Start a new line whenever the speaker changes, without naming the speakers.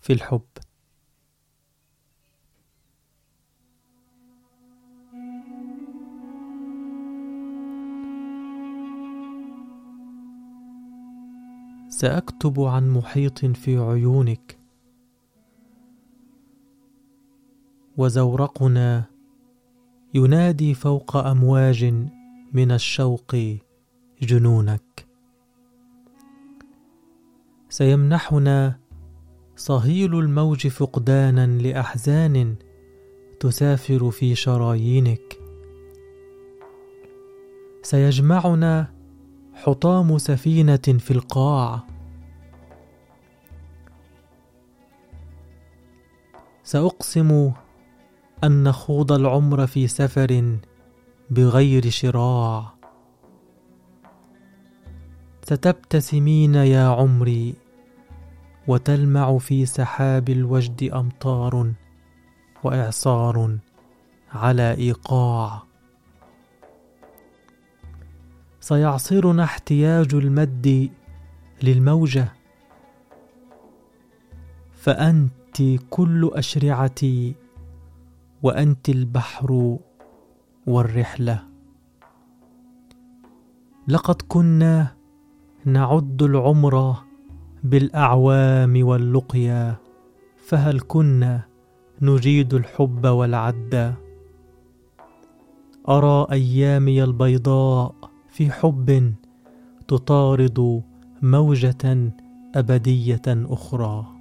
في الحب. سأكتب عن محيط في عيونك. وزورقنا ينادي فوق أمواج من الشوق جنونك. سيمنحنا صهيل الموج فقدانا لأحزان تسافر في شرايينك. سيجمعنا حطام سفينة في القاع. سأقسم أن نخوض العمر في سفر بغير شراع. ستبتسمين يا عمري وتلمع في سحاب الوجد أمطار وإعصار على إيقاع. سيعصرنا احتياج المد للموجة. فأنت كل أشرعتي وأنت البحر والرحلة. لقد كنا نعد العمر بالأعوام واللقيا فهل كنا نجيد الحب والعد؟ أرى أيامي البيضاء في حب تطارد موجة أبدية أخرى.